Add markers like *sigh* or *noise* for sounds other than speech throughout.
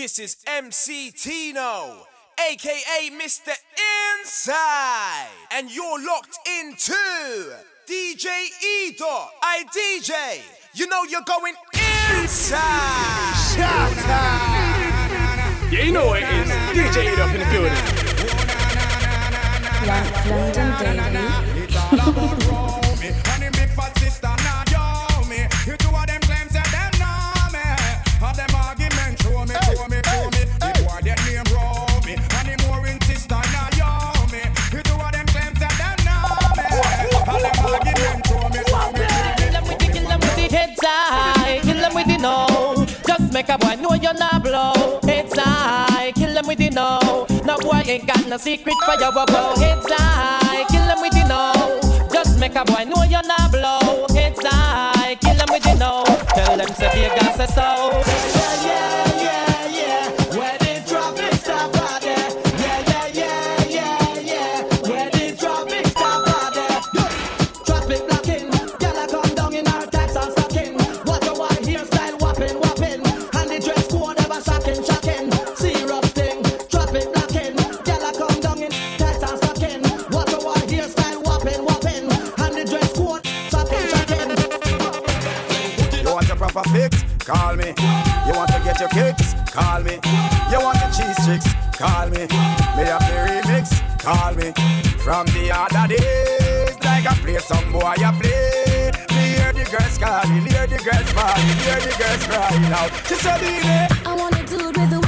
This is MC Tino, aka Mr. Inside, and you're locked into DJ E Dot. I DJ, you know you're going inside. Shut up. Yeah, you know it is. DJ E Dot in the building. London, know you're not blow. It's I kill them with the know. No boy ain't got no secret for your bubble. It's I kill them with the know. Just make a boy know you're not blow. It's I kill them with the know. Tell them say Vegas say so. Yeah, yeah, me. You want to get your kicks? Call me. You want the cheese sticks? Call me. Me have the remix? Call me. From the other days, like I play some boy, I play. Me hear the girls calling, hear the girls calling, hear the girls crying out. She said, "Baby, I want a dude with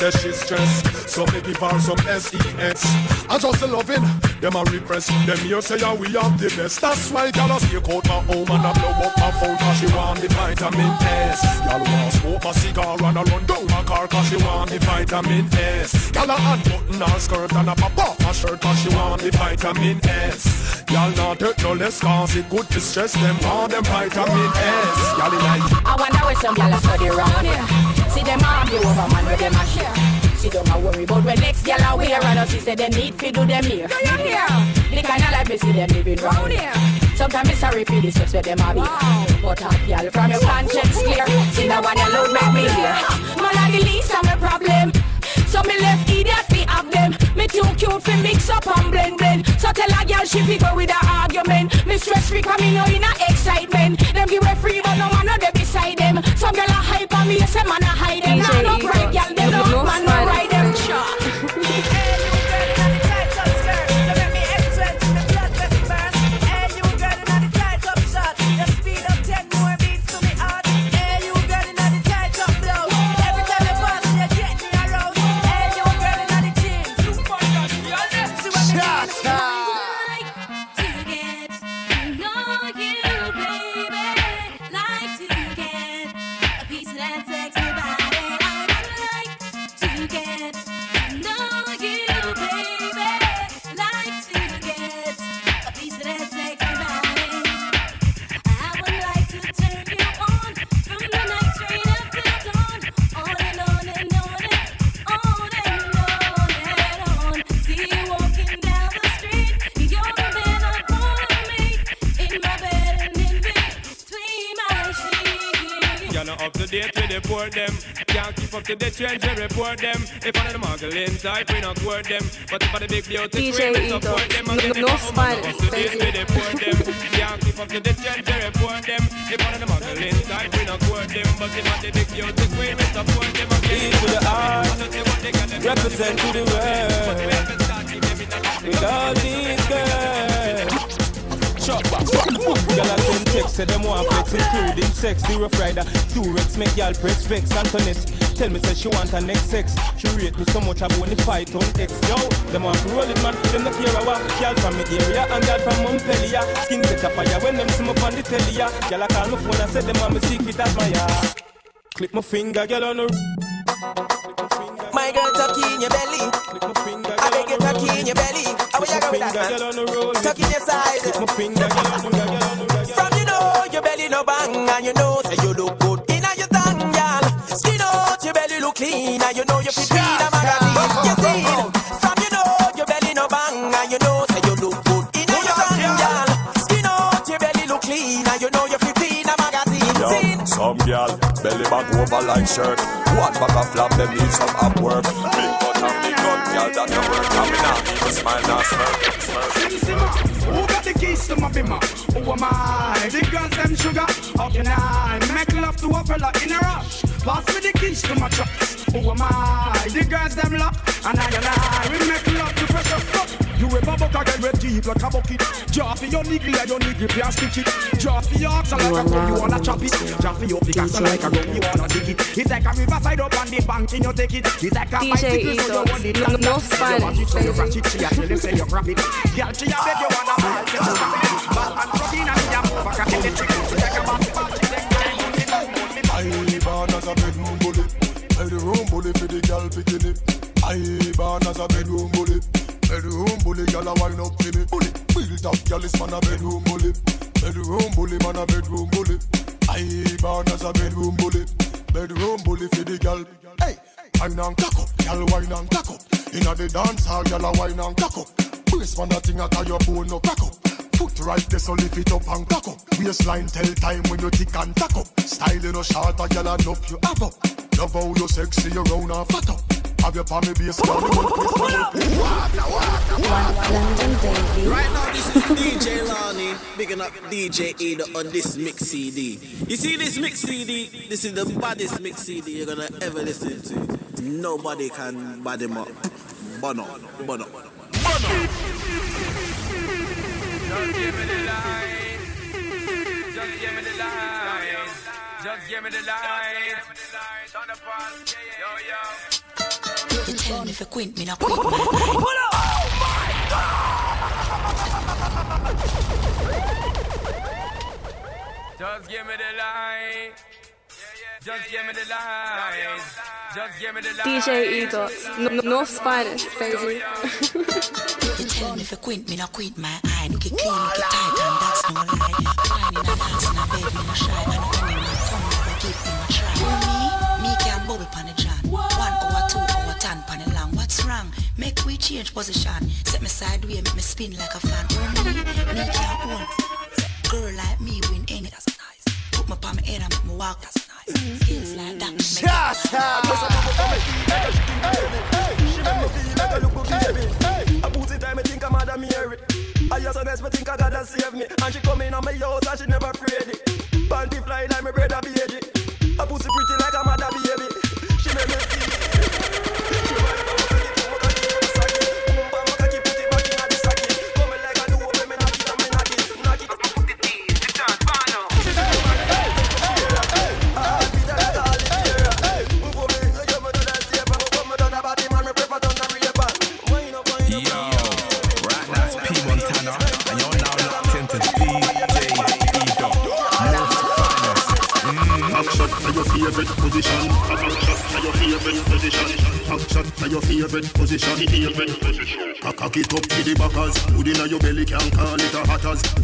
says she's stressed. So me give her some. I just loving, them a repress. Them here say yeah, we have the best. That's why y'all stay out my home and I blow up my phone cause she want the vitamin S. Y'all want smoke my cigar and I run down my car cause she want the vitamin S. Y'all a unbutton her skirt and I pop off my shirt cause she want the vitamin S. Y'all not take no less cause it good to stress them on them vitamin S. Y'all like I wonder where some y'all study around here. See them argue over man where them a share. She don't a worry about when next y'all are wear and us she say them need fi do them here. Do you hear? The kind of life me see them living round here. Sometimes me sorry for this just where them a be. But a y'all from your conscience clear. See now one look make me hear. *laughs* Man a the least of my problem. So me left idiot fi have them. Too cute fi mix up and blend blend. So tell a girl she fi go with a argument. Me stress free cause me know in a excitement. Them give a free but no man no dey beside them. Some girl a hype on me, say man a hide them. Nah no right girl, them up to date with the port them. Can't keep up to the trends, we report them. If one of the muggling type, we not word them. But if I the big beauty DJ queen, we Edo. support them. No- And then no if I'm smile, up to date with the port them. Can't keep up to the trends, we report them. If one of the muggling type, we not word them. But if I the big beauty queen, we support them. Again, to the heart, represent to the world. With all these girls. Chop back, Girl I send text, say them want flex, including sex. The rough rider, two rex, make y'all press vex. Antoinette, tell me say she want her next sex. She rate me so much, I the fight on X. Yo, them want to roll it, man. Them not care about girl from area and girl from Montpellier. Skin set a fire when them see me on the telly. ya. Girl I call my phone and say them want me secret admirer. Click my finger, girl on the. My girl tuck in your belly. I beg you tuck in your belly out. Tuck in your side. Son, you know your belly no bang, and you know that you look good in your tongue, y'all. Skin out your belly look clean, and you know you fit in a magazine. You see, son, your belly no bang, and you know that you look good in your tongue, y'all. Skin out your belly look clean, and you know you fit in a magazine. Some girl belly bag over like shirt, one bag a flap, them need some up work. Big butt and big girl, that your work. Coming out, even smile, not smirk. Who got the keys to my bimmer? Who am I? The girls them sugar. How can I make love to a fella in a rush? Pass me the keys to my trucks. Who am I? The girls them lock, and I and I we make love to pressure fuck. You ever buck again with deep like a bucket? Draw for your niggle and your niggle pure stick it. Draw for your ox like a gun, you wanna chop it. Draw for your pickaxe like a gun, you wanna dig it. It's like a riverside up on the bank and you take it. It's like a DJ bicycle so you Edo. want it. No- no spine, You want it so you baby. ratchet. She a tell you say you grab it. Girl, she a beg you wanna buy it. Just stop it. Ball and protein and you move back at the chicken. Like a basketball, she take time on the move, on the I born as a bedroom bully. Bedroom bully for the girl bikini. I born as a bedroom bully. Bedroom bully, girl a wine up for me. Bully, built up, girl is man a bedroom bully. Bedroom bully, man a bedroom bully. I born as a bedroom bully. Bedroom bully for the girl. Hey, wine and cock up, girl wine and cock up. Inna the dance hall, girl a wine and cock up. Brace man a thing a tie your bone no crack up. Foot right there, so lift it up and cock up. Waistline tell time when you tick and tack up. Style you no short, a girl and up you have up. Love how you sexy, you round and fat up. Have your palmy base, girl, you will place, London baby. Right now, this is DJ Lani, bigging up DJ Ada on this mix CD. You see this mix CD? This is the baddest mix CD you're gonna ever listen to. Nobody can bad him up. Bono, bono. Just give me the light. Just give me the light. Just give me the light. Turn the pulse. Yo, yo. You tell me if you quit me, not quit my Just give me the light. Just give me the light. Just give me the light. DJ Edo. N- North's finest, baby. You *laughs* tell me if you quit me, not quit my eye. Look it clean, look it tight, and that's no lie. Wine in a dance, in a bed, me no shy. And anyone come, never give me a try. Me, me can bubble pan the jam. One Make we change position. Set me sideways, make me spin like a fan. Oh, me, me can hold. Girl like me win any, that's nice. Put my palm head and make me walk, that's nice. Skills like that, make She make me feel like a look baby. A pussy time, me think I'm Mother Mary. I just honest, me think I gotta save me. And she come in on my house and she never afraid it. Panty fly like my brother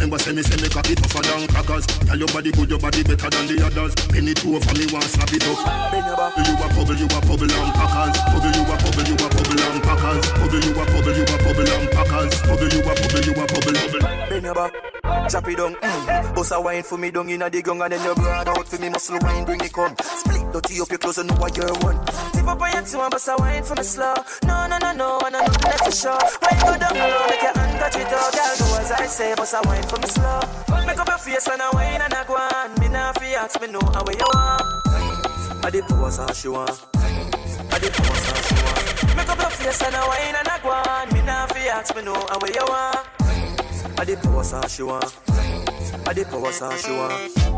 hatters. Remember say me say me cock it tougher than crackers. Tell your body good, your body better than the others. Penny two over me want slap it up. You a bubble, you a bubble and packers. Bubble you a bubble, you a bubble and packers. Bubble you a bubble, you a bubble and packers. Bubble you a bubble, you a bubble. Bend your back, chop it down. Mm. Bust a wine for me down inna the gong and then you broad out for me muscle wine bring it come. Split dirty up your clothes and know what you're one. Tip up on your two and bust a wine for me slow. No no no no, I know nothing for sure. Wine go down low, make your touch it out. Girl, do as I say, bust a wine for me slow. Make up your face and a wine and a go on. Me nah fi ask me know how you want. I did pose how she want. I did pose how she want. Make up your face and a wine and a go on. Me nah fi ask me know how you want. I did pose how she want. I did pose how she want.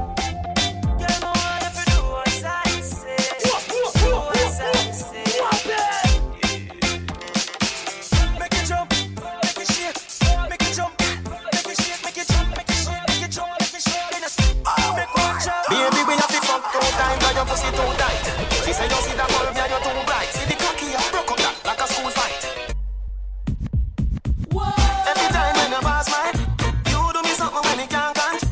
Pussy too tight. She say you see that bulb, yeah, you're too bright. See the cocky, I broke up that like a school fight. Every time when you pass mine, you do me something when me can't catch.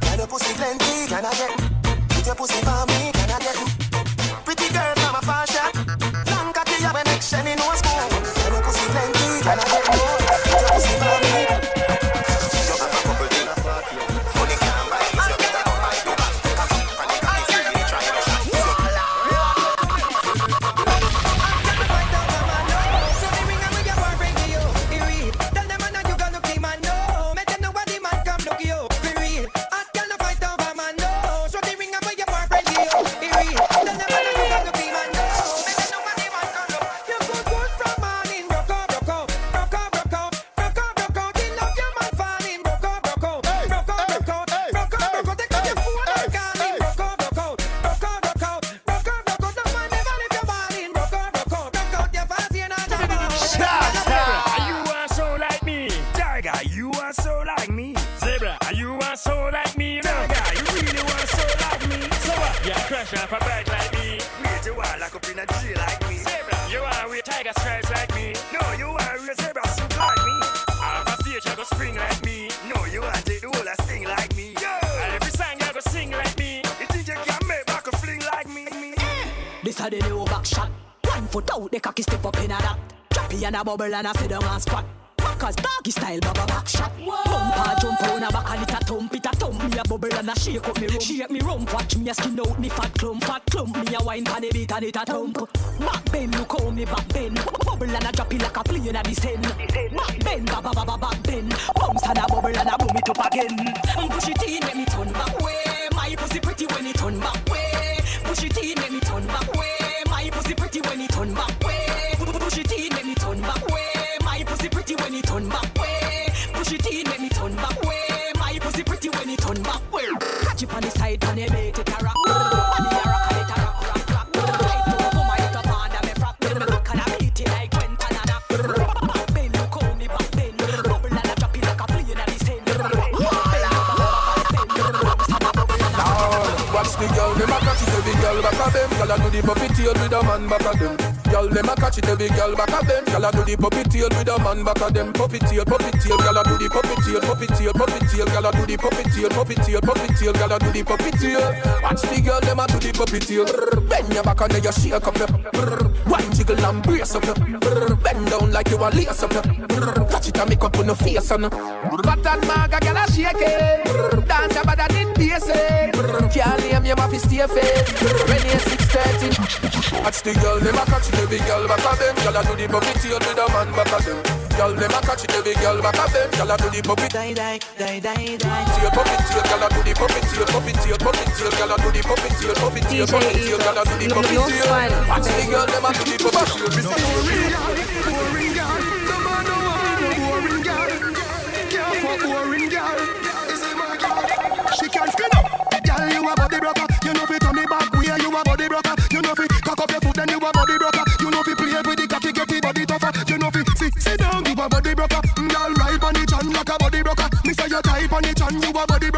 Got your pussy plenty, can I get? Put your pussy for a bubble and a sit down and squat. Backers doggy style, baba back shot. Bumper jump on a back and it a thump, it a thump. Me a bubble and a shake up me room. Shake me rump, watch me a skin out me fat clump, fat clump. Me a wine pan the beat and it a thump. Back bend, look how me back bend. Bubble and a drop it like a plane a descend. Back bend, baba baba back bend. Bumps and a bubble and a boom it up again. Mm, push it in, make me turn back way. My pussy pretty when it turn back way. Push it in, make me turn back way. Back of them. Girl, them a catch it every girl back of them. Girl a do the puppy tail with a man back of them. Puppy tail, puppy tail, girl a do the puppy tail, puppy tail, puppy tail, girl a do the puppy tail, puppy tail, puppy tail, girl a do the puppy tail. Watch the girl, them a do the puppy tail. Bend your back and then you shake up your. Wine jiggle and brace up your. Bend down like you a lace up your. Catch it and make up on your face and. Fat and maga, girl a shake it. Dance your body in basic. Brr, Can't lame you have to stay fit. When you're 630 Watch the girl, them a catch it every girl back of them. Girl a do the puppy tail with a man back of them. Girl, them a catch it every girl back of them. Girl a do the puppy Die, die, die, die, die. tail, puppy tail. Girl a do the puppy tail, puppy tail, puppy tail. Girl a do the puppy tail, puppy tail, puppy tail. Girl a do the No- puppy tail. Watch the girl, them a do the puppy tail. Can't spin up. Girl, you a body broker. You know fi turn me back way. You a body broker. You know fi cock up your foot then you a body broker. You know fi play with the cocky get the body tougher. You know fi sit sit down you a body broker. Mm, girl, ride on the chan like a body broker. Me say you tight on the chan you a body broker.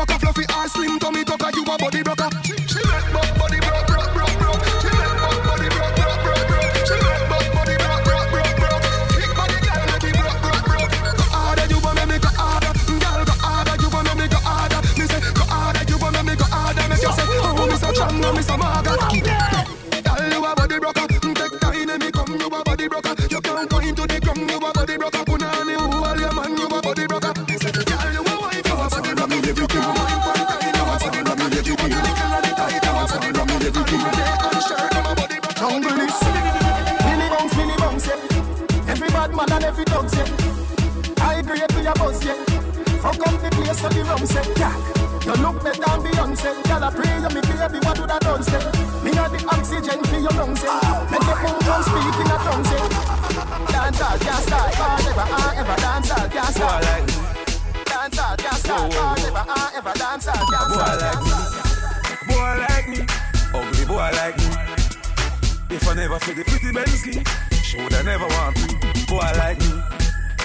Dance all, Boy like me, boy like me, ugly boy like me. If I never feel the pretty Bensky, should I never want me. Boy like me,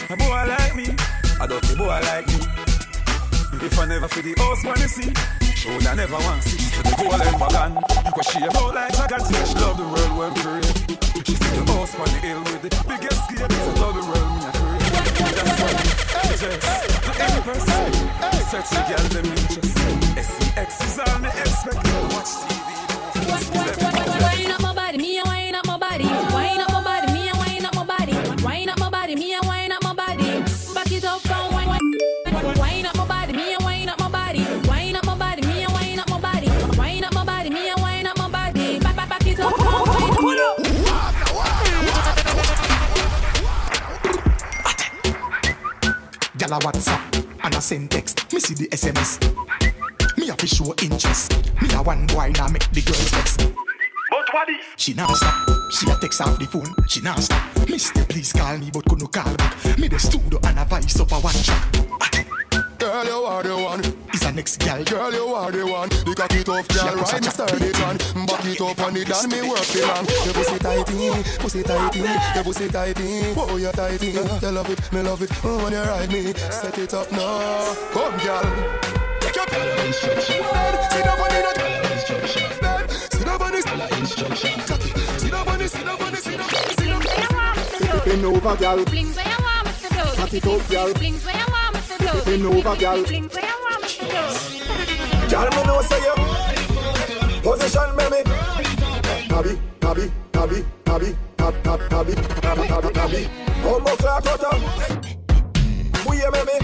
a boy like me, a dirty boy like me. If I never feel the house money see, should I never want see. To the golden wagon, cause she a boy like a god, she love the world when pray. She see the house on the hill with the biggest gate, so love the world just the empress, search the girl them interest. SEX is all me expect. Watch TV. A WhatsApp and a send text. Me see the SMS. Me have to show interest. Me a one boy now make the girls vex. But what is? She now stop. She a text off the phone. She now stop. Mister, please call me, but could no call back. Me the studio and a voice up a one track. Girl, you are the one. Is a next gal. Girl, you are the one. The cocky tough girl, She a right push a sturdy man. Back it up on it and me work it on. Your pussy tighty, pussy tighty, your pussy tighty. Oh, you tighty. You love it, me love it. Oh, when you ride me, set it up now. Come, girl. Take your bed. Sit down on it. Bed. Sit down on it. instruction. Sit up on it, sit up on it, sit up on it, sit up on it. Bend over, girl. Blings where you want me to do. Cock it up, girl. Blings where you want Bend over, girl. Girl, me know say you position me me. Tabby, tabby, tabby, tabby, tab, tab, tabby, tabby, tabby, tabby. Humble clock cutter. We me me.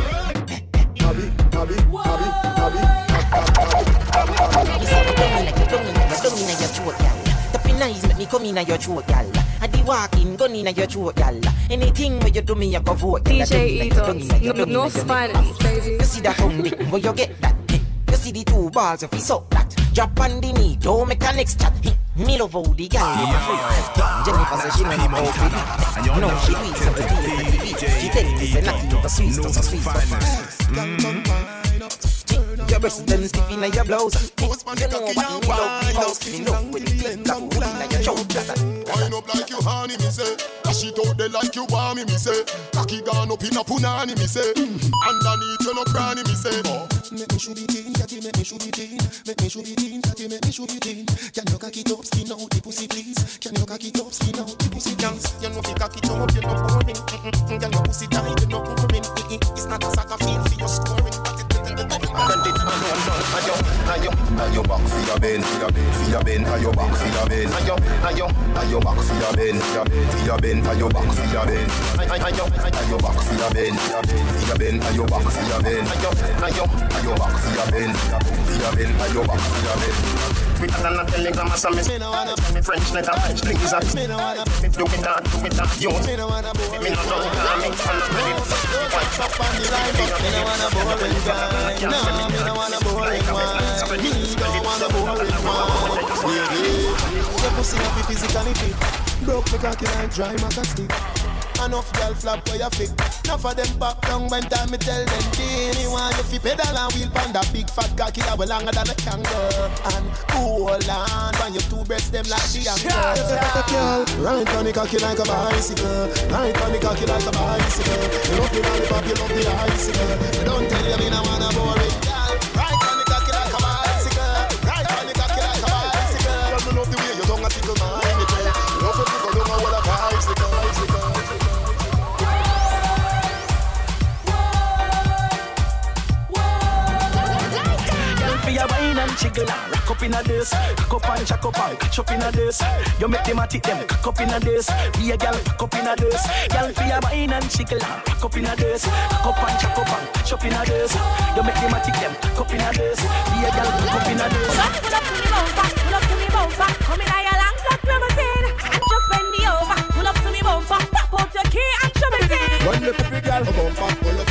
Tabby, tabby, tabby, tabby, tab, tab, tabby, tabby, tabby. Tapping eyes make me come in your throat, gal. I di walking, gun in your throat, gal. Anything where you do me, I go vote. gal. I do me DJ like you tongue in your- Edos, tongue in North your Finest, baby. You see that tongue dick, where you get that? You see the two balls if you suck that. Drop on the knee, don't make a next chat. Me love how the gal them a freak. Jennifer says she know about it. No, she weak, so the deal She tell me say nothing but sweet, so sweet, so mm-hmm. your breasts them stiff inna your blouse. You know what me love the most. Me love me say. Dash it out there like you want me, me say. Cocky gone up in a punani, me say. Mm. Underneath you no cranny, me say. Oh. Make me shoot it in, catty, make me shoot it in. Make me shoot it in, catty, make me shoot it in. Can you cock it skin out the pussy, please? Can you cock it skin out the pussy, please? You know you cock it you're not boring. Mm-mm. You pussy tight, you're not boring. It's not a soccer field for your scoring. But back for your bend, for your bend, now your back for your bend. Quicker than a telegram, I saw me. Me no wanna me French letter, French please. Me no wanna me do it that, do it that. You me no wanna bore me no know how me fun ready. What's up on the line? Me no wanna boring guy. No, me no wanna boring one. Me don't wanna boring one. Baby, your pussy have physically fit. Broke me cocky like dry maca stick. Enough girl flap where you fit. Enough of them pop down when time me tell them Dini want you fi pedal and wheel pan that big fat cocky that way longer than a kangaroo And hold on when your two breasts them like the anchor Right on the cocky like a bicycle. Right on the cocky like a bicycle. You love the lollipop, you love the icicle Don't tell you me no wanna bore it jiggle and rock up in a this. Cock up and jack up and catch up in a this. You make them a tick them cock up in a this. Be a girl cock up in a this. Girl, for your wine and jiggle and rock up in a this. Cock up and jack up and catch up in a this. You make them a tick them cock up in a this. Be a girl cock up in a this. Pull up to me bumper, pull up to me bumper. Come in a your long black limousine and just bend me over. Pull up to me bumper, pop out your key and show me thing. When the pretty girl bumper, pull up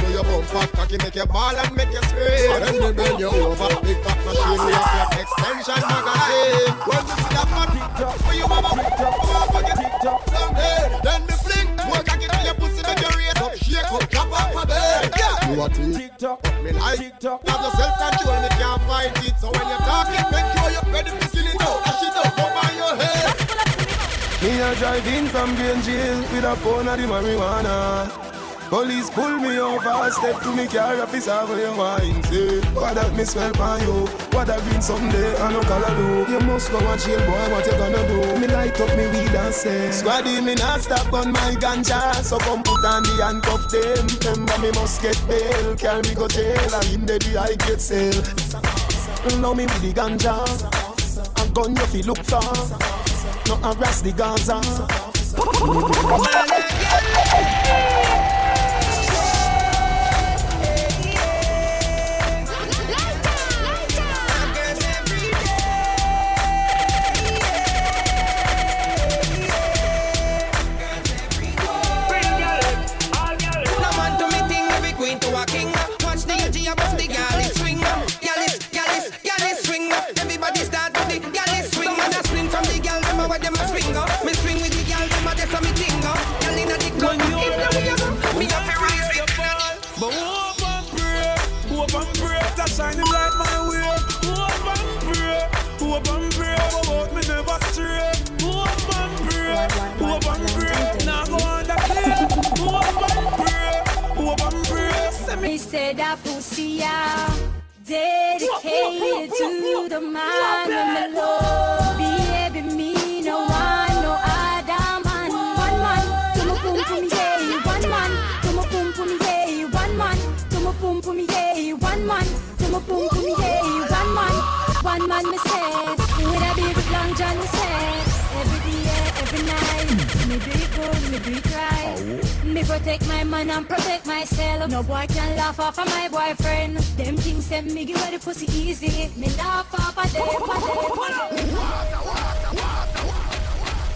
to your cocky make you ball and make you scream. When they bend you over, big fat machine, we have your extension magazine. When you see that fat TikTok, where you mama, mama forget TikTok, down there, then the fling, more cocky to your pussy, make you raise up, shake up, drop off a bed. Yeah, you a TikTok, me like TikTok. Have your self control, me can't fight it. So when you're talking, make sure you're ready to seal it out. Dash it out, come on your head. Me a drive in from Green Jail with a phone of the marijuana. Police pull me over, step to me car, officer, where you wine, say What that me smell by you, what that green someday, I no color do You must go and jail, boy, what you gonna do? Me light up me weed and say Squaddy, me not stop on my ganja, so come put on the handcuff them. Remember me must get bail, carry me go jail, and in the I get sale. Now me with the ganja, a gun you fi look for. No harass the Gaza Hallelujah. Dedicated to the man and the Lord. Behave me, no one, no other man. One man, to my pum pum yay. One man, to my pum pum yay. One man, to my pum pum yay. One man, to my pum pum yay. One man, one man me say. With a big long john me say. Every day, every night, me do it good, me do it right. Me protect my man and protect myself. No boy can laugh off of my boyfriend. Them things send me give away the pussy easy. Me laugh off of them, of them.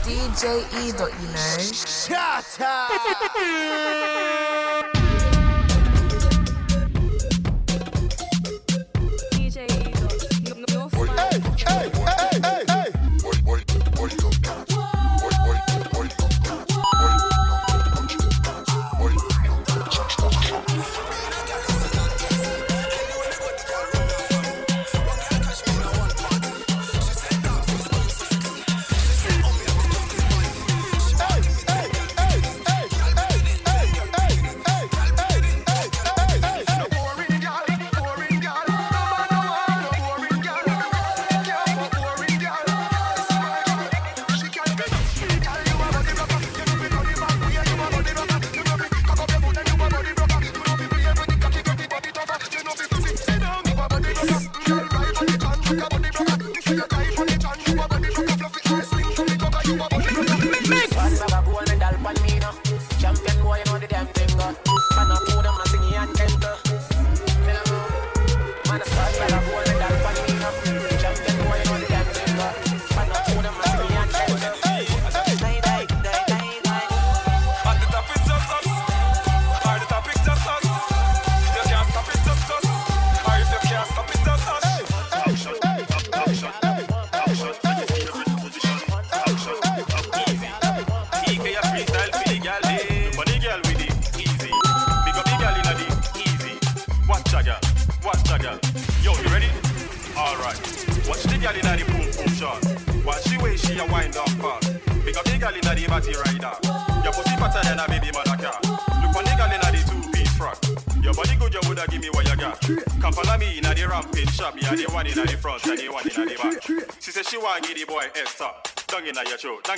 DJ E dot, you know. Shut DJ *laughs*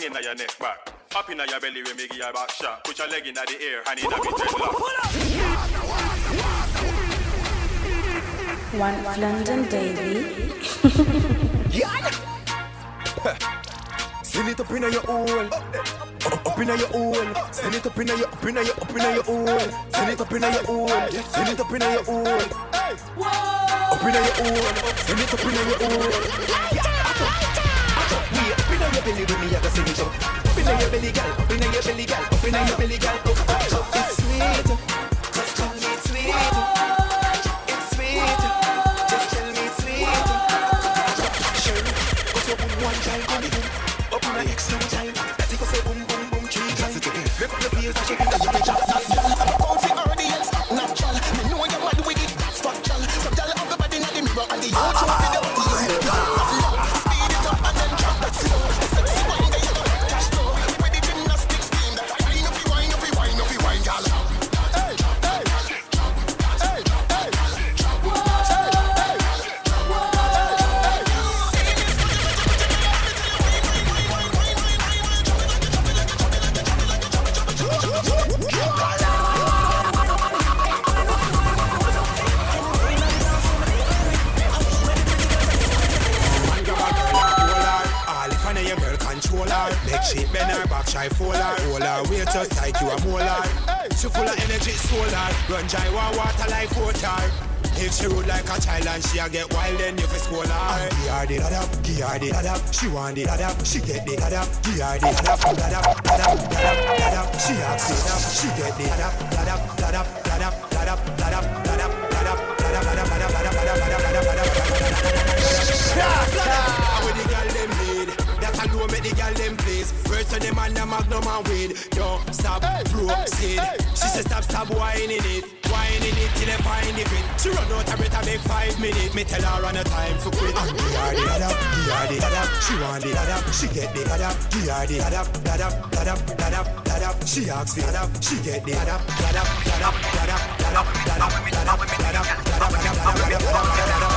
inna your inna your neck back. Up inna your belly, we make your back shot. Put your leg inna the air and inna me dreadlock. One London baby. *laughs* Send it up inna your hole. Up, up inna your hole. Send it up inna your, up inna your, up inna your hole. Send it up inna your hole. Send it up inna your hole. Up inna your hole. Send it up inna your hole. Belly with me, I gotta send it up. Up inna your belly, gal. Up inna your belly, gal. Up inna your belly, gal. Up, up, up. It's sweet. Just tell me it's sweet. It's sweet. Just tell me it's sweet. Sure. Cause you one time, boom boom. Up in a extra time. That it go say boom boom boom three times. Rip up your face, dash it bend her back, shy fall her Hold just like you a molar She full of energy, solar Run dry water like water if she rude like a child and she a get wild, then you fi scold her. Give her the dada, give her the dada. She want the dada, she get the dada. Give her the dada, dada, dada, dada, dada. She ask the dada, she get the dada, dada, dada, dada, dada, dada, dada, dada, dada, dada, dada, dada, dada, dada, dada, dada. When the girl them please. First of them and the magnum and weed. Don't stop, proceed. She say stop, stop whining it, whining it till they find it. fit. She run out of breath and make five minutes. Me tell her run a time for quit. And give her the dada, give her the dada. She want the dada, she get the dada. Give her the dada, dada, dada, dada, dada. She asks the dada, she get the dada, dada, dada, dada, dada, dada, dada, dada, dada, dada, dada,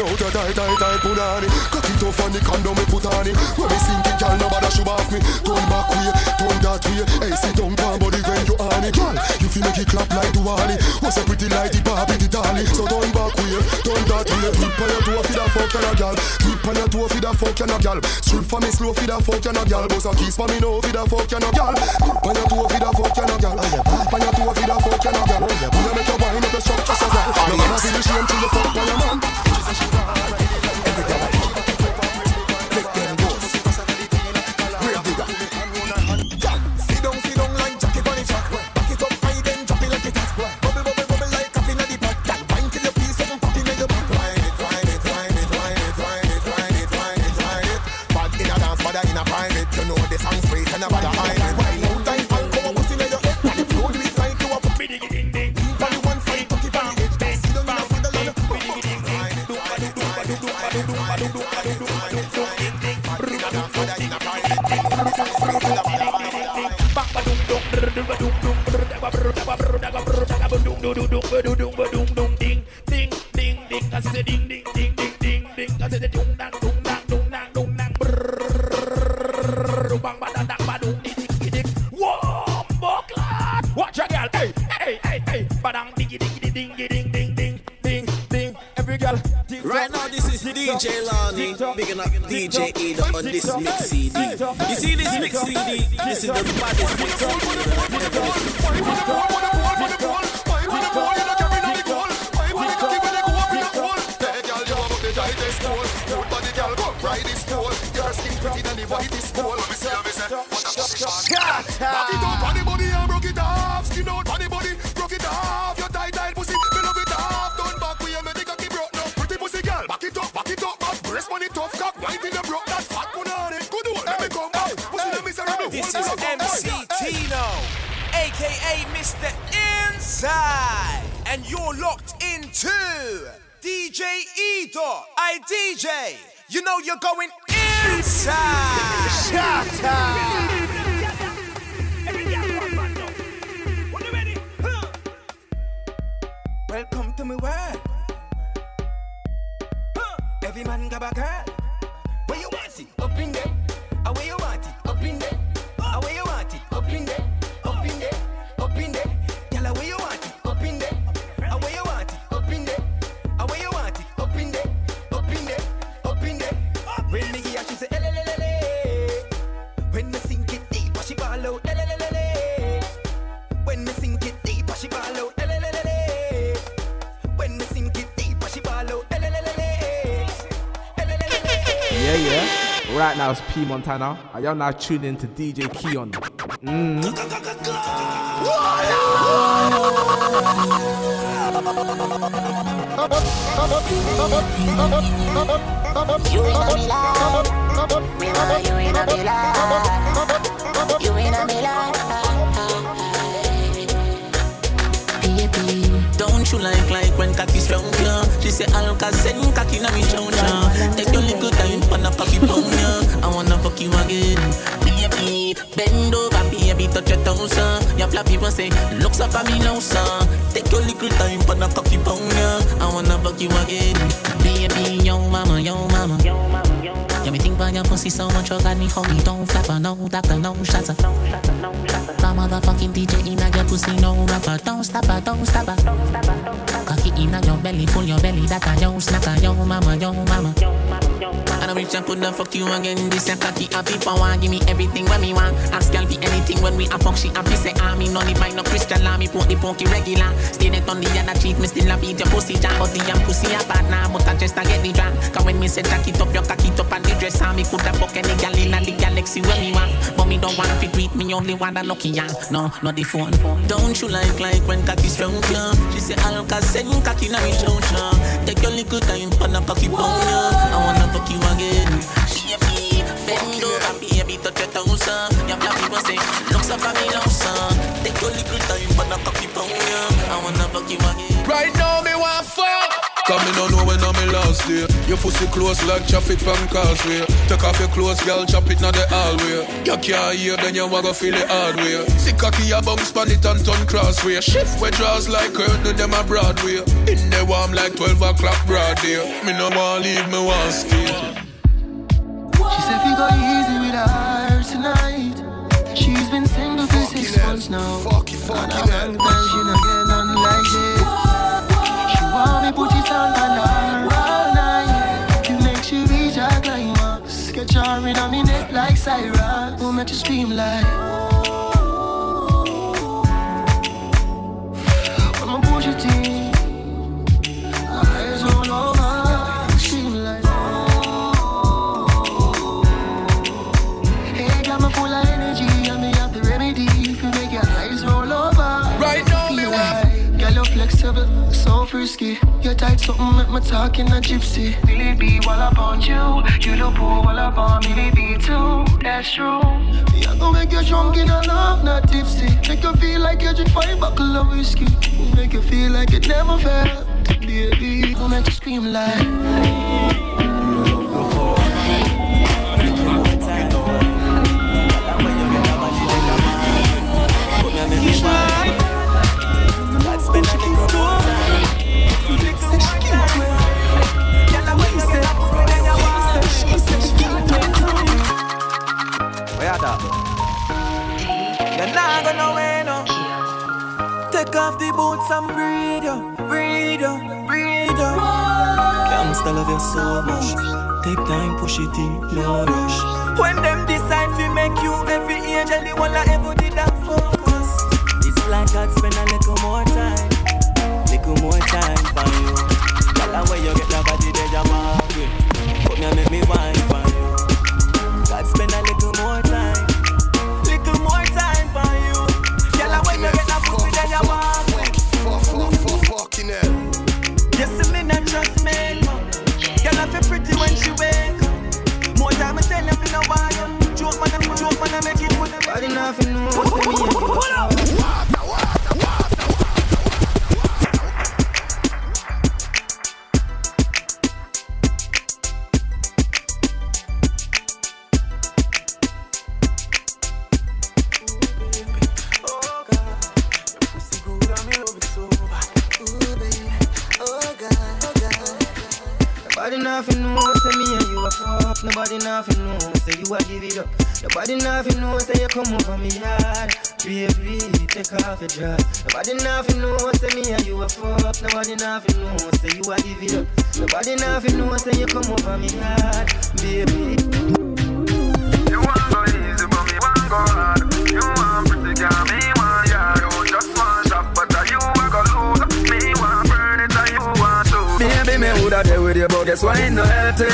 out a tight, tight, tight punani Cocky tough on the condom me put on it. When me sink it, girl, nobody should off me. Turn back way, turn that way. Hey, sit down, palm body when you on it, girl. You feel make it clap like Duali. What's a pretty like the Barbie, the dolly. So turn back way, turn that way. Tip on your toe, feed a fuck and a gal. Tip on your toe, feed a fuck and a gal. Strip for me slow, feed a fuck and a gal. Boss a kiss for me no, feed a fuck and a gal. Tip on your toe, feed a fuck and a gal. Tip oh, on your toe, feed a fuck and a gal. You make your wine up a structure so well. No feel the shame till you fuck on your man. say ding ding ding ding ding ding. I say the dong dong dong dong dong dong dong. dang. Brrrr. Whoa. Watch girl, hey hey hey hey. Ding ding ding ding ding. Every girl. Right now, this is DJ Lonnie, picking up DJ Ada on this mix CD. You see this mix CD? This is the mix CD. That I've ever listened to. Back it up on the body and broke it off. Skin out on the body, broke it off. Your tight tight pussy, me love it off. Turn back way and make the cocky broke now. Pretty pussy girl, back it up, back it up. Back breast money tough cock, right in the broke that fat punani. Good one, let me come back. Pussy let me say. This is MC Tino, aka Mr. Inside, and you're locked into DJ Edo. I DJ. You know you're going Welcome to my world. Every man got a girl. Right now it's P Montana. And y'all now tuned in to DJ Keon. Mm. You in a me life. Me know you in a me life. You in a me life. Don't you like like when cocky strong ya? She say Alka send cocky na me chow chow. Take your little time for the cocky pound ya. I wanna fuck you again. Baby, bend over, baby, touch your toes, uh. Your flat people say, looks up at me now, son. Take your little time for the cocky pound ya. I wanna fuck you again. Baby, yo mama, yo mama. Yeah, me think about your pussy so much, you got me holy. Don't flapper, no doctor, no shutter. My motherfucking DJ inna your pussy, no rapper. Don't stop her, don't stop her. Cocky inna your belly, full your belly. That a yo snacker, yo mama, yo mama. And I reach and put the fuck you again. This a cocky happy power. Give me everything when me want. Ask girl for anything when we a fuck. She happy say ah me no need buy no crystal. ah, Me put the punky regular. Stay net on the other cheek. Me still a beat your pussy jam. But the young pussy a partner. But I just a get the drag. Cause when me say jack it up, your cocky up and the dress on me coulda fuck any gal in the galaxy when me want. But me don't want to treat me only want a lucky young. No, not the phone. Don't you like like when cocky strong yeah? She say Alka send cocky na me show show. Take your little time for the cocky pound yeah. I wanna fuck you again. She me bend over baby touch your toes uh. Your black people say looks up at me now son. Take your little time for the cocky pound yeah. I wanna fuck you again. Right now, me want fuck. Cause me no know when I'm in last You Your pussy close like traffic on causeway. Take off your clothes, girl, chop it not the hallway. You can't hear, then you wanna feel it hard way. See cocky, your bum span it and turn crossway. Shift where draws like her, do them a Broadway. In the warm like 12 o'clock broad day. Me no want leave, me wanna stay. She said we go easy with her tonight. She's been single for six months now. Fuck it, fuck it, to like something, make me talk in a gypsy. Billy B, I want you, you look poor while I want Billy B too. That's true. Me, I gon' make you drunk in a love, not tipsy. Make you feel like you drink five buckle of whiskey. Make you feel like it never felt, baby. Gon' make you scream like. Not gonna win, no. Take off the boots and breathe, yo. Breathe, yo. Breathe, yo. Can't still love you so much. Take time, push it in, no rush. When them decide to make you every angel, the one that ever did that focus. It's like God spend a little more time, little more time for you. Her where you get the body, they jam. Put me and make me wine Nobody nothing know, say you come over me yard. Baby, take off your dress. Nobody nothing know, say me and you a fuck. Nobody nothing know, say you a give it up. Nobody nothing know, say you come over me yard. Baby. You want go easy, but me want go hard. Guess why it no healthy?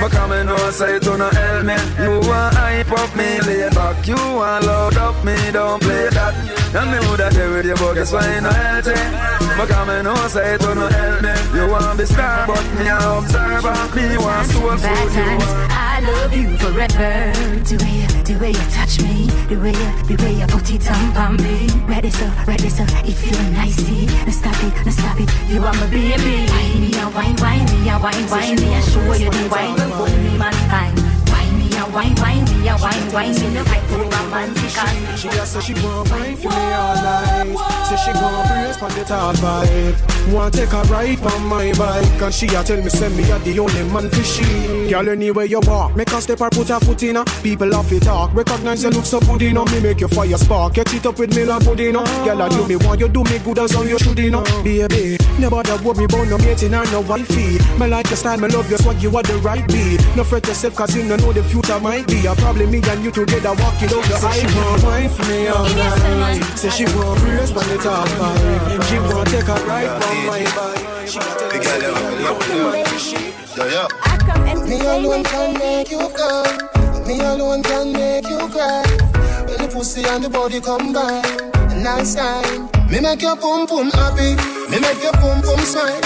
But come and know, say it no help me. You want hype up me, lay back. You want load up me, don't play that. And me woulda there with you, but guess why it no healthy? But come and know, say it no help me. You want be star, but me a observer. Me want soul Bad food, you times, want. I love you forever. The way, the way you touch me, the way, you, the way you put it on me. Ready so, ready so, it feel nicey. Now stop it, now stop it. You are my baby. Wine me a wine, wine me a wine, wine me a show you the wine. Put me man fine. Wine me a wine, wine me a wine, wine me no She just say she want wine for me all night. Say she gon' brace on the tall vibe. Want take a ride on my bike, and she a tell me send me a the only man for she. Girl, anywhere you walk, make a step or put a foot in her. People off it talk, recognize you look so good in her. Me make you fire spark, catch it up with me like pudding her. Girl, I do me want you do me good as how you should you know. Baby, never bother worry about no mating or no wifey. Me like your style, me love your swag, you are the right beat. No fret yourself, cause you know the future might be a problem. Me and you together walking out your she want wine for me all night. Say she want bruise but the top fine. She want take a ride on my bike. She got take a ride I come and me alone can make you cry. Me alone can make you cry. When the pussy and the body combine, nice time. Me make your pum pum happy. Me make your pum pum smile.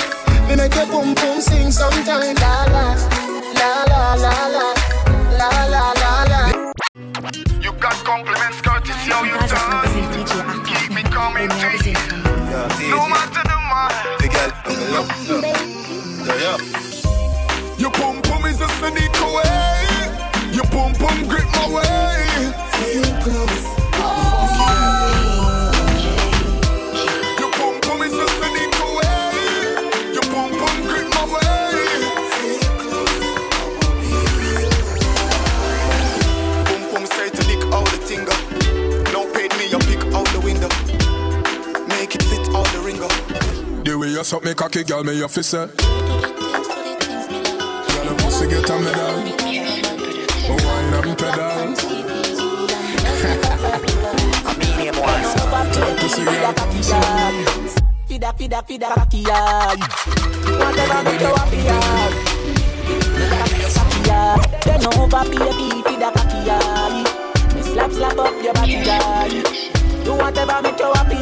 Me make your pum pum sing sometime. La la la la la la la la got compliments, courtesy, how you done. Keep it coming, G. No matter the man. The girl them love you. Yo, yo. Your pum pum is a sneak away. Your pum pum grip my way. you suck me cocky, girl, me officer. Girl, the pussy get a medal. But wine and pedal. I mean him once. Turn Fida, fida, fida see me. Fida, fida, fida, cocky, yeah. Whatever make you happy, yeah. Then over, baby, fida, cocky, yeah. Me slap, slap up your body, yeah. Do whatever make you happy,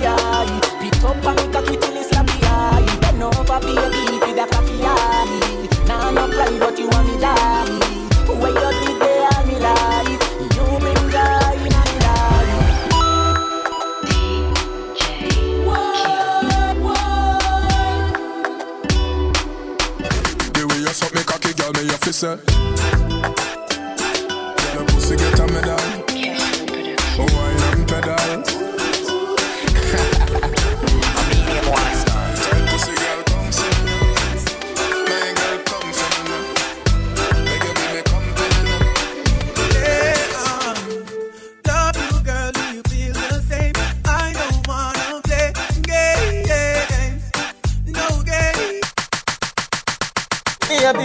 up and make slap Bend over, baby, feed a cocky eye. Nah, no pride, but you want me die. Where you did there, me life. You bring joy in my life. The way you suck me cocky, girl, me you fi say.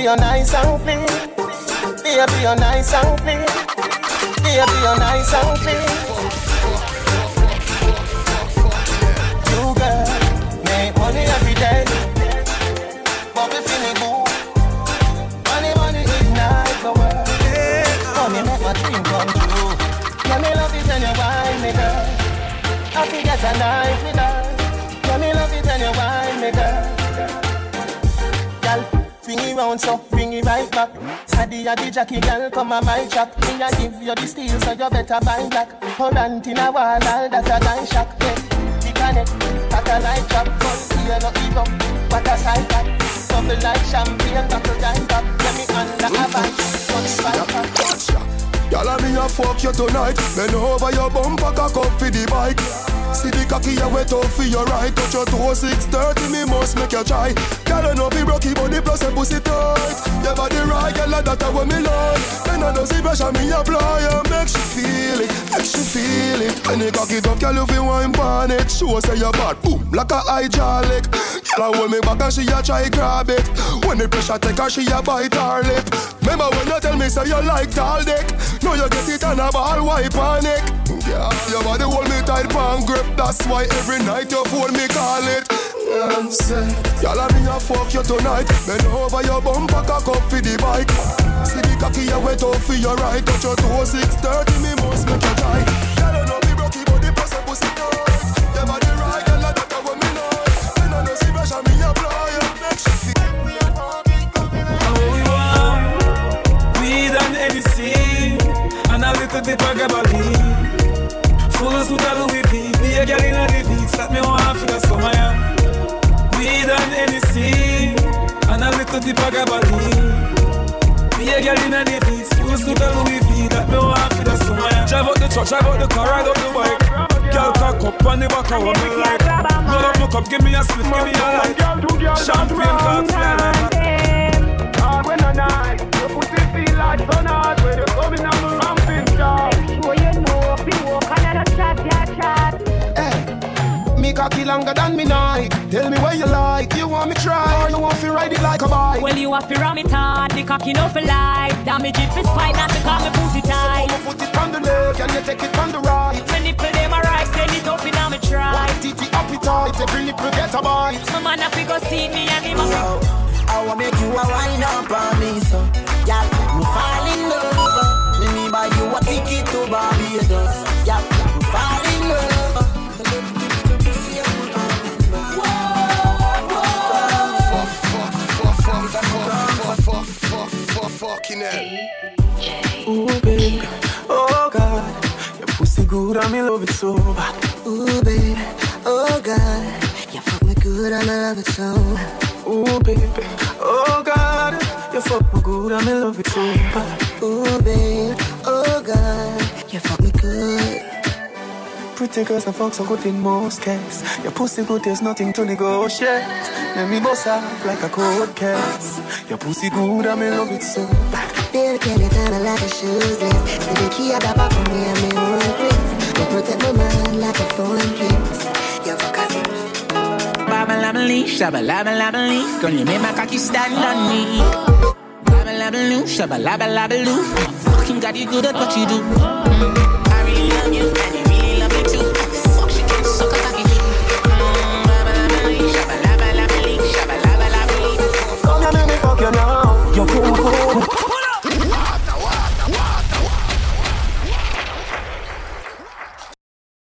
You're nice and clean. Baby, you're nice and clean. Baby, you're nice and clean. Round so bring it right back. Sadie a the jockey girl, come on my track. Me a give you the steel so you better buy black. Current in a wall, all that a gun shock. Yeah, the connect, satellite trap. But here no give what a sight that. Double like champagne, buckle down top. Let me under a van, touch five pack. I me a fuck you tonight. Bend over your bumper, cock up for the bike. See the cocky you wet up for your right. Touch your toe, 630, me must make you try. Girl, I know be rocky body plus a pussy tight. Your body right, girl, and that a what me like. Then I know see pressure me apply and make she feel it, make she feel it. When you cock it up, girl, you feel wine pan it. Show say you bad, boom, like a hydraulic. Girl, I hold me back and she a try grab it. When the pressure take her, she a bite her lip. Remember when you tell me say you like tall dick? Now you get it on a ball, wipe on. Yeah, your body hold me tight, pan grip. That's why every night you phone me call it. Y'all me a fuck you tonight. Bend over your bumper, cock up for the bike. See the cocky you wet up for your right. Touch your toe, 630, me must make you try. Y'all know me rocky body plus a pussy tight. Your body right, girl, like that what me like. Then I know see pressure me apply and a little bit of gabardine. Full suit of Louis V, be a girl in a the That me want for the summer, yeah. And a little bit of gabardine. Be a girl in a the Full suit of Louis V, that me want for the summer, yeah. Drive out the truck, drive out the car, ride up the bike. Girl cock up on the back of what me like. Roll up my cup, give me a spliff, give me a light. Champagne cock fly like. Hard when I night, your pussy feel like sun hard when you coming on the ramping star. Me cocky longer than me night. Tell me what you like. You want me try or you want to ride it like a bike? Well, you have to ram it hard, the cocky no for life. Damage if it's fine, not because me pussy tight. So put it on the left and you take it on the right. Me nipple them a rise, send it up in a me try. One titty appetite, every nipple get a bite. My man have to go see me and him a Yo, I wanna make you a wine up on me, so yeah, me fall in love. Me me good and me love it so bad. Ooh, baby, oh God, you fuck me good I love it so. Ooh, baby, oh God, you fuck me good and me love it so bad. Ooh, baby, oh God, you fuck me good. Pretty girls, the fuck so good in most cases. Your pussy good, there's nothing to negotiate. Let me bust off like a cold case. Your pussy good, and me love it so bad. Baby, can you tell me like a shoes list? See the key at the back of me and me own place. You protect my mind like a phone case. You fuck us Babble labble shabba labba labba lee. Girl, you make my cocky stand on me. Babble labble loo, shabba labba labba. Fucking got you good at what you do. I really love you, you